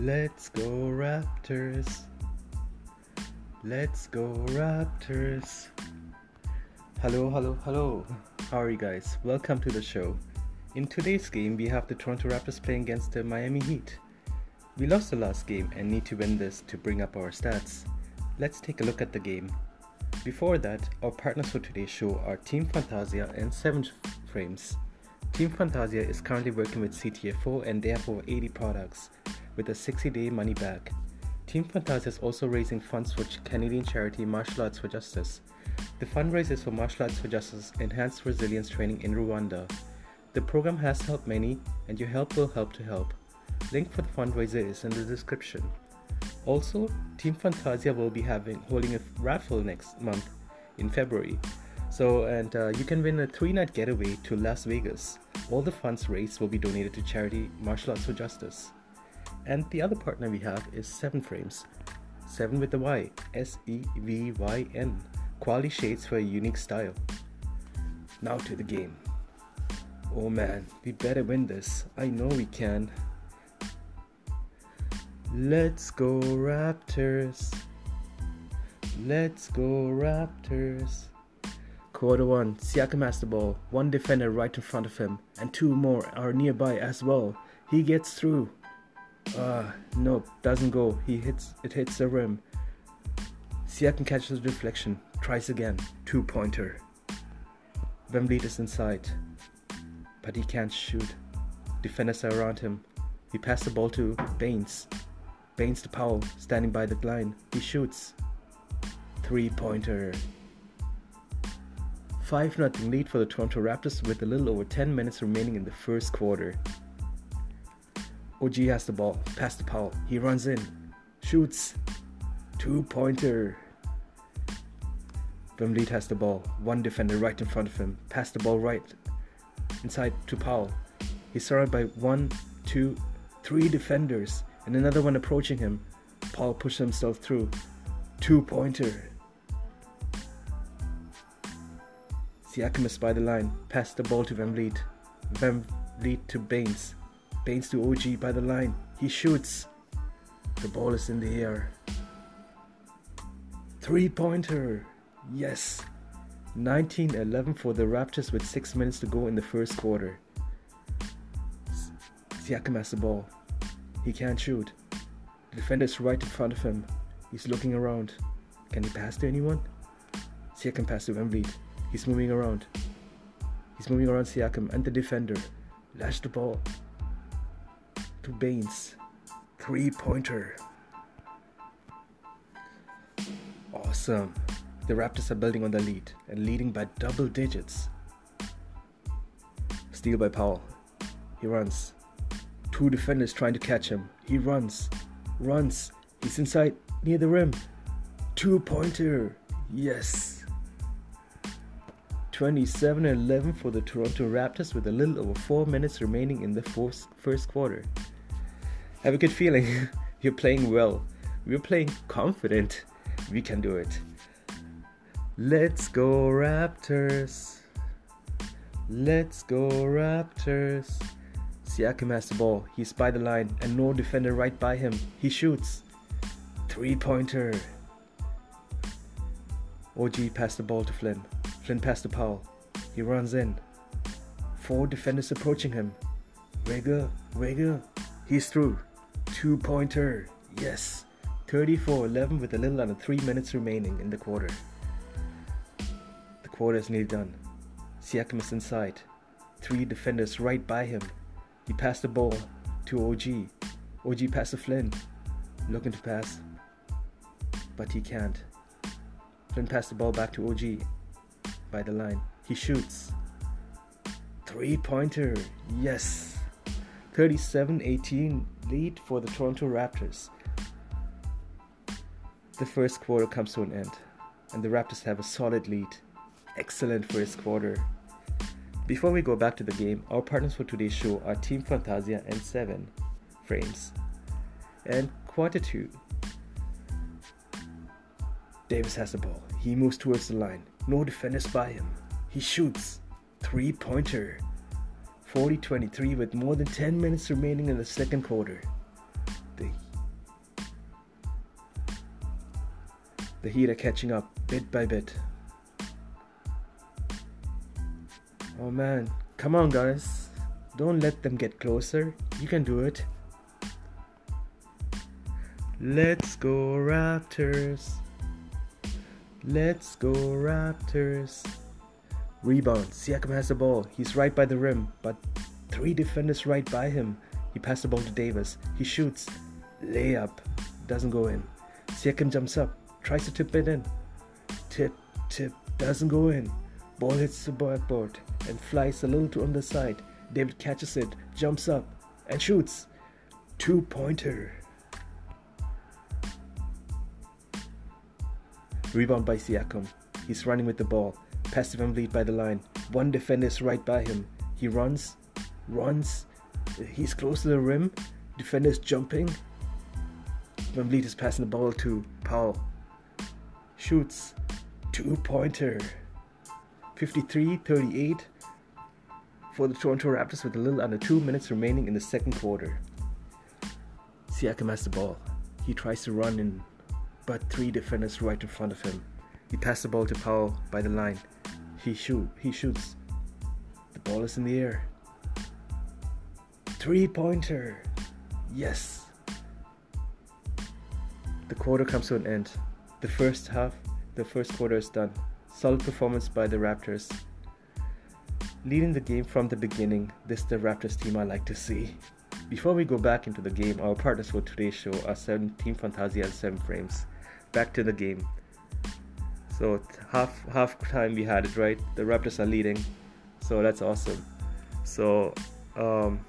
Let's go Raptors. Let's go Raptors. Hello, hello, hello. How are you guys? Welcome to the show. In today's game, we have the Toronto Raptors playing against the Miami Heat. We lost the last game and need to win this to bring up our stats. Let's take a look at the game. Before that, our partners for today's show are Team Fantasia and Sevyn Frames. Team Fantasia is currently working with CTFO and they have over 80 products with a 60 day money back. Team Fantasia is also raising funds for Canadian charity Martial Arts for Justice. The fundraiser is for Martial Arts for Justice Enhanced Resilience Training in Rwanda. The program has helped many, and your help will help to help. Link for the fundraiser is in the description. Also, Team Fantasia will be having holding a raffle next month in February. So, and uh, you can win a three-night getaway to Las Vegas. All the funds raised will be donated to charity Martial Arts for Justice. And the other partner we have is Sevyn Frames. Seven with the Y, S E V Y N. Quality shades for a unique style. Now to the game. Oh man, we better win this. I know we can. Let's go Raptors. Let's go Raptors. Quarter one, Siakam has the ball. One defender right in front of him, and two more are nearby as well. He gets through. Uh, nope, doesn't go. He hits it hits the rim. Siakam catches the deflection, tries again, two pointer. VanVleet is inside, but he can't shoot. Defenders are around him. He passes the ball to Baynes. Baynes to Powell, standing by the line. He shoots. Three pointer. 5 0 lead for the Toronto Raptors with a little over 10 minutes remaining in the first quarter. OG has the ball, pass to Powell. He runs in, shoots. Two pointer. VanVleet has the ball, one defender right in front of him. Pass the ball right inside to Powell. He's surrounded by one, two, three defenders and another one approaching him. Powell pushes himself through. Two pointer. Siakam is by the line. Pass the ball to VanVleet. Van Vliet to Baynes. Baynes to OG by the line. He shoots. The ball is in the air. Three pointer. Yes. 19 11 for the Raptors with 6 minutes to go in the first quarter. Siakam has the ball. He can't shoot. The defender is right in front of him. He's looking around. Can he pass to anyone? Siakam pass to VanVleet. He's moving around. He's moving around Siakam and the defender. Lash the ball to Baynes. Three pointer. Awesome. The Raptors are building on the lead and leading by double digits. Steal by Powell. He runs. Two defenders trying to catch him. He runs, runs. He's inside near the rim. Two pointer. Yes. 27 11 for the Toronto Raptors with a little over 4 minutes remaining in the first quarter. Have a good feeling. You're playing well. We're playing confident. We can do it. Let's go Raptors. Let's go Raptors. Siakam has the ball. He's by the line and no defender right by him. He shoots. Three pointer. OG passed the ball to Flynn. Flynn passed to Powell. He runs in. Four defenders approaching him. Rager, Rager. He's through. Two pointer. Yes. 34 11 with a little under 3 minutes remaining in the quarter. The quarter is nearly done. Siakam is inside. Three defenders right by him. He passed the ball to OG. OG passed to Flynn. Looking to pass, but he can't. Flynn passed the ball back to OG by the line. He shoots. Three pointer. Yes. 37 18 lead for the Toronto Raptors. The first quarter comes to an end, and the Raptors have a solid lead. Excellent first quarter. Before we go back to the game, our partners for today's show are Team Fantasia and Sevyn Frames. And quarter 2. Davis has the ball. He moves towards the line. No defenders by him. He shoots. Three pointer. 40 23 with more than 10 minutes remaining in the second quarter. The, the Heat are catching up bit by bit. Oh man, come on, guys. Don't let them get closer. You can do it. Let's go, Raptors. Let's go, Raptors. Rebound. Siakam has the ball. He's right by the rim, but three defenders right by him. He passes the ball to Davis. He shoots. Layup. Doesn't go in. Siakam jumps up. Tries to tip it in. Tip, tip. Doesn't go in. Ball hits the backboard and flies a little to on the side. David catches it, jumps up, and shoots. Two pointer. Rebound by Siakam. He's running with the ball. Passive and lead by the line. One defender is right by him. He runs, runs. He's close to the rim. Defender's jumping. VanVleet is passing the ball to Powell. Shoots. Two pointer. 53 38 for the Toronto Raptors with a little under two minutes remaining in the second quarter. Siakam has the ball. He tries to run in, but three defenders right in front of him. He passes the ball to Powell by the line. He shoot. He shoots. The ball is in the air. Three pointer. Yes. The quarter comes to an end. The first half, the first quarter is done. Solid performance by the Raptors. Leading the game from the beginning, this is the Raptors team I like to see. Before we go back into the game, our partners for today's show are 7 Team Fantasia and Sevyn Frames. Back to the game. So half half time we had it right. The Raptors are leading, so that's awesome. So um,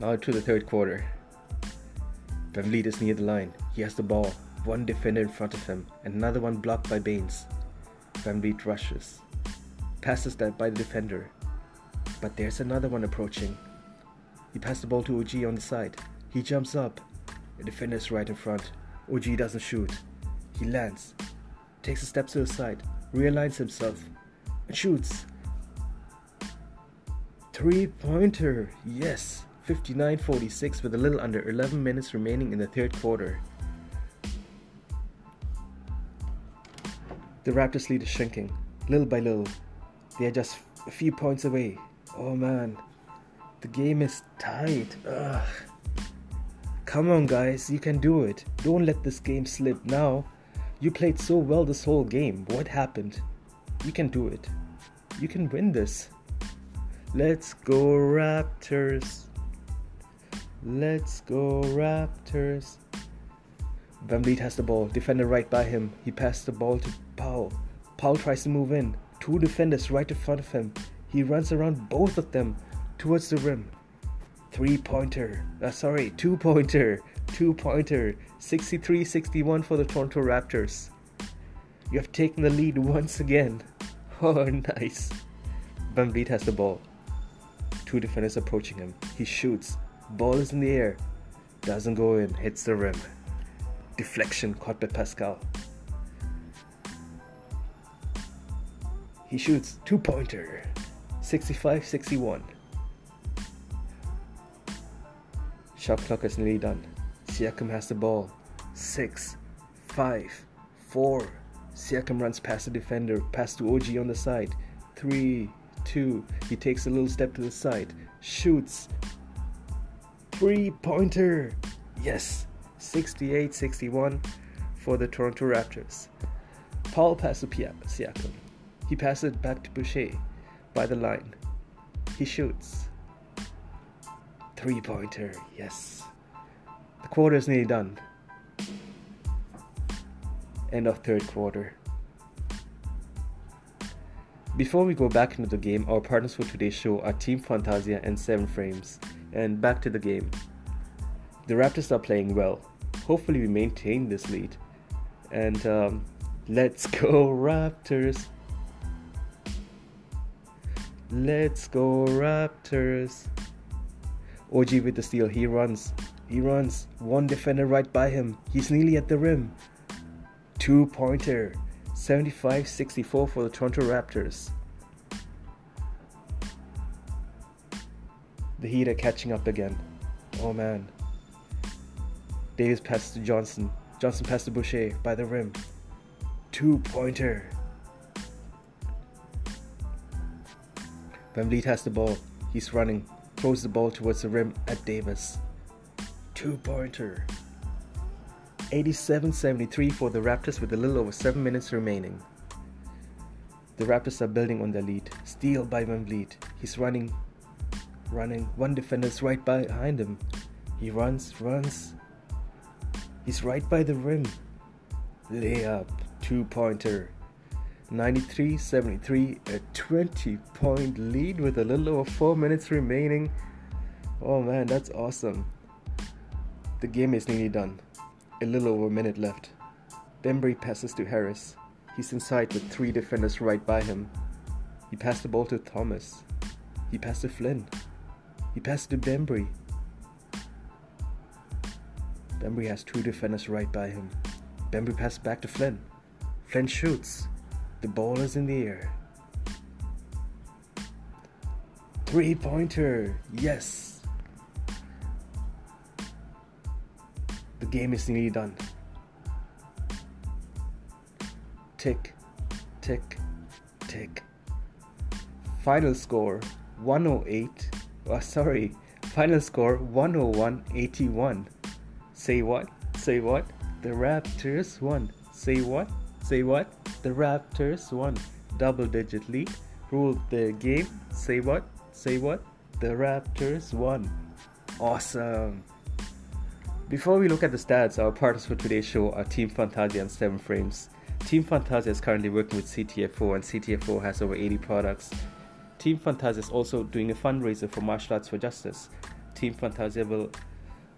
now to the third quarter. VanVleet is near the line. He has the ball one defender in front of him, and another one blocked by Baynes. VanVleet rushes, passes that by the defender, but there's another one approaching. He passes the ball to OG on the side. He jumps up. The defender is right in front. OG doesn't shoot. He lands, takes a step to the side, realigns himself, and shoots. Three pointer, yes, 59 46 with a little under 11 minutes remaining in the third quarter. The Raptors lead is shrinking, little by little. They are just a few points away. Oh man, the game is tight. Ugh. Come on, guys, you can do it. Don't let this game slip now. You played so well this whole game. What happened? You can do it. You can win this. Let's go, Raptors. Let's go, Raptors. VanVleet has the ball. Defender right by him. He passed the ball to Powell. Powell tries to move in. Two defenders right in front of him. He runs around both of them towards the rim. Three pointer. Uh, sorry, two pointer. Two pointer. 63 61 for the Toronto Raptors. You have taken the lead once again. Oh, nice. VanVleet has the ball. Two defenders approaching him. He shoots. Ball is in the air. Doesn't go in. Hits the rim deflection caught by Pascal. He shoots two pointer 65 61. Shot clock is nearly done. Siakam has the ball. 6 5 4. Siakam runs past the defender, pass to OG on the side. 3 2. He takes a little step to the side, shoots. Three pointer. Yes, 68 61 for the Toronto Raptors. Paul passes to Siakam. He passes it back to Boucher by the line. He shoots. Three pointer, yes. The quarter is nearly done. End of third quarter. Before we go back into the game, our partners for today's show are Team Fantasia and Sevyn Frames. And back to the game. The Raptors are playing well hopefully we maintain this lead. And um, let's go Raptors. Let's go Raptors. OG with the steal. He runs. He runs. One defender right by him. He's nearly at the rim. Two pointer. 75 64 for the Toronto Raptors. The Heat are catching up again. Oh man. Davis passes to Johnson. Johnson passes to Boucher by the rim. Two pointer. VanVleet has the ball. He's running. Throws the ball towards the rim at Davis. Two pointer. 87 73 for the Raptors with a little over 7 minutes remaining. The Raptors are building on their lead. Steal by VanVleet. He's running, running. One defender's right behind him. He runs, runs. He's right by the rim. Layup, two pointer. 93 73, a 20 point lead with a little over 4 minutes remaining. Oh man, that's awesome. The game is nearly done. A little over a minute left. Bembry passes to Harris. He's inside with three defenders right by him. He passed the ball to Thomas. He passed to Flynn. He passed to Bembry. Bembry has two defenders right by him. Bembry passes back to Flynn. Flynn shoots. The ball is in the air. Three pointer. Yes. The game is nearly done. Tick, tick, tick. Final score 108. Oh, uh, sorry. Final score 101 81. Say what? Say what? The Raptors won. Say what? Say what? The Raptors won. Double digit lead. Ruled the game. Say what? Say what? The Raptors won. Awesome. Before we look at the stats, our partners for today's show are Team Fantasia and Sevyn Frames. Team Fantasia is currently working with CTFO, and CTFO has over 80 products. Team Fantasia is also doing a fundraiser for Martial Arts for Justice. Team Fantasia will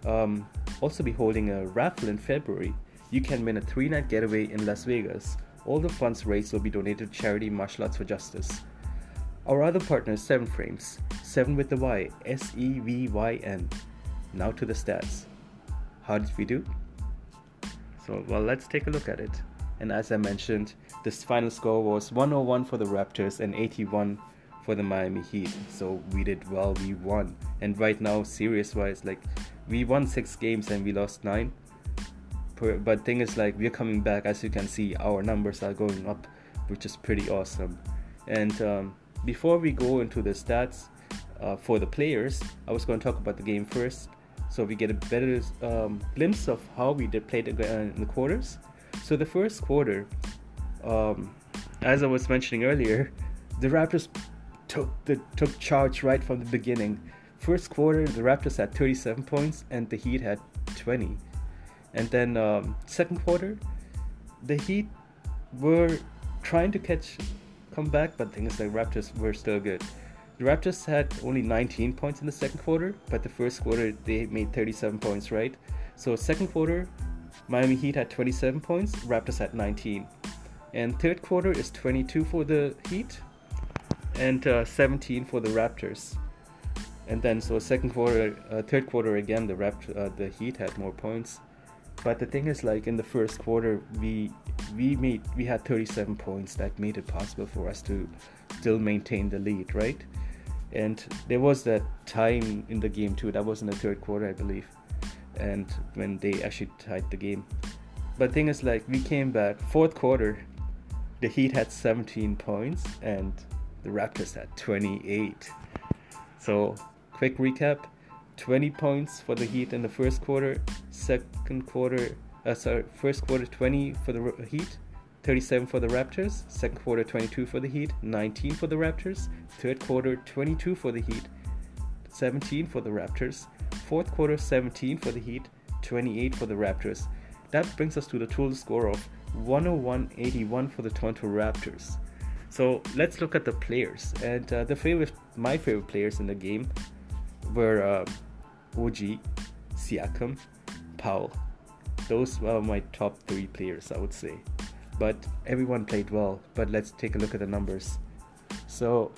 um, also be holding a raffle in February. You can win a three night getaway in Las Vegas. All the funds raised will be donated to charity Martial Arts for Justice. Our other partner Sevyn Frames, 7 with the Y, S E V Y N. Now to the stats. How did we do? So, well, let's take a look at it. And as I mentioned, this final score was 101 for the Raptors and 81 for the Miami Heat. So we did well, we won. And right now, serious wise, like we won six games and we lost nine. But thing is, like we're coming back. As you can see, our numbers are going up, which is pretty awesome. And um, before we go into the stats uh, for the players, I was going to talk about the game first, so we get a better um, glimpse of how we did play in the quarters. So the first quarter, um, as I was mentioning earlier, the Raptors took the took charge right from the beginning. First quarter, the Raptors had 37 points and the Heat had 20. And then um, second quarter, the Heat were trying to catch come back, but the thing is the Raptors were still good. The Raptors had only 19 points in the second quarter, but the first quarter they made 37 points, right? So second quarter, Miami Heat had 27 points, Raptors had 19. And third quarter is 22 for the Heat and uh, 17 for the Raptors. And then so second quarter, uh, third quarter again, the uh, the Heat had more points. But the thing is, like in the first quarter, we we made we had 37 points that made it possible for us to still maintain the lead, right? And there was that time in the game too. That was in the third quarter, I believe and when they actually tied the game. But thing is, like we came back fourth quarter, the Heat had 17 points and the Raptors had 28. So quick recap: 20 points for the Heat in the first quarter, second quarter, uh, sorry, first quarter 20 for the Heat, 37 for the Raptors, second quarter 22 for the Heat, 19 for the Raptors, third quarter 22 for the Heat, 17 for the Raptors, Fourth quarter 17 for the Heat, 28 for the Raptors. That brings us to the total score of 101-81 for the Toronto Raptors. So let's look at the players. And uh, the favorite, my favorite players in the game were uh, OG, Siakam, Powell. Those were my top three players, I would say. But everyone played well. But let's take a look at the numbers. So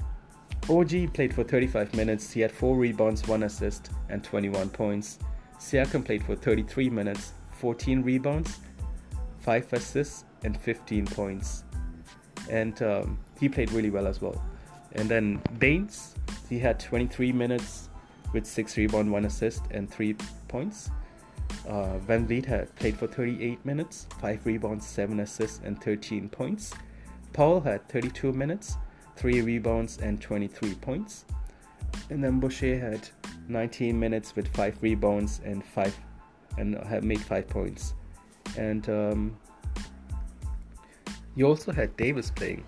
OG played for 35 minutes. He had 4 rebounds, 1 assist, and 21 points. Siakam played for 33 minutes, 14 rebounds, 5 assists, and 15 points. And um, he played really well as well. And then Baynes, he had 23 minutes with 6 rebounds, 1 assist, and 3 points. Uh, VanVleet had played for 38 minutes, 5 rebounds, 7 assists, and 13 points. Powell had 32 minutes, 3 rebounds, and 23 points. And then Boucher had 19 minutes with 5 rebounds and 5 and had made 5 points. And um, you also had Davis playing.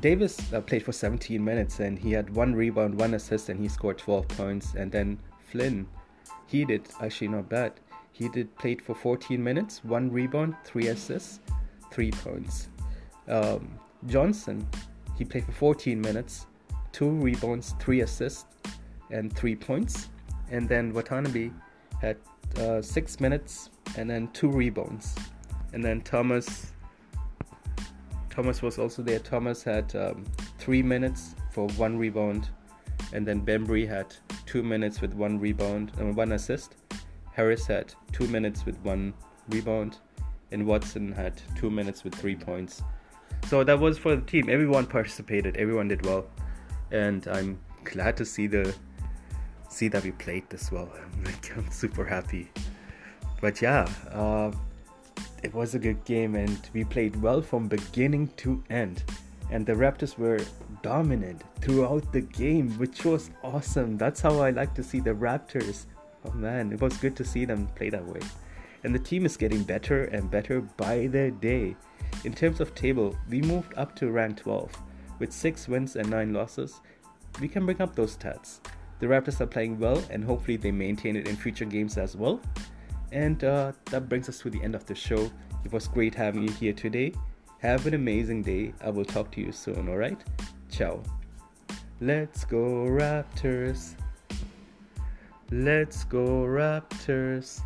Davis uh, played for 17 minutes and he had one rebound, one assist, and he scored 12 points. And then Flynn, he did actually not bad. He did played for 14 minutes, one rebound, three assists, three points. Um, Johnson, he played for 14 minutes, two rebounds, three assists, and three points. And then Watanabe had uh, six minutes and then two rebounds. And then Thomas, Thomas was also there. Thomas had um, three minutes for one rebound, and then Bembry had two minutes with one rebound and one assist. Harris had two minutes with one rebound, and Watson had two minutes with three points. So that was for the team. Everyone participated. Everyone did well, and I'm glad to see the see that we played this well. I'm super happy. But yeah, uh, it was a good game, and we played well from beginning to end. And the Raptors were dominant throughout the game, which was awesome. That's how I like to see the Raptors. Oh man, it was good to see them play that way. And the team is getting better and better by the day. In terms of table, we moved up to rank 12 with 6 wins and 9 losses. We can bring up those stats. The Raptors are playing well, and hopefully they maintain it in future games as well. And uh, that brings us to the end of the show. It was great having you here today. Have an amazing day. I will talk to you soon, alright? Ciao. Let's go, Raptors. Let's go, Raptors.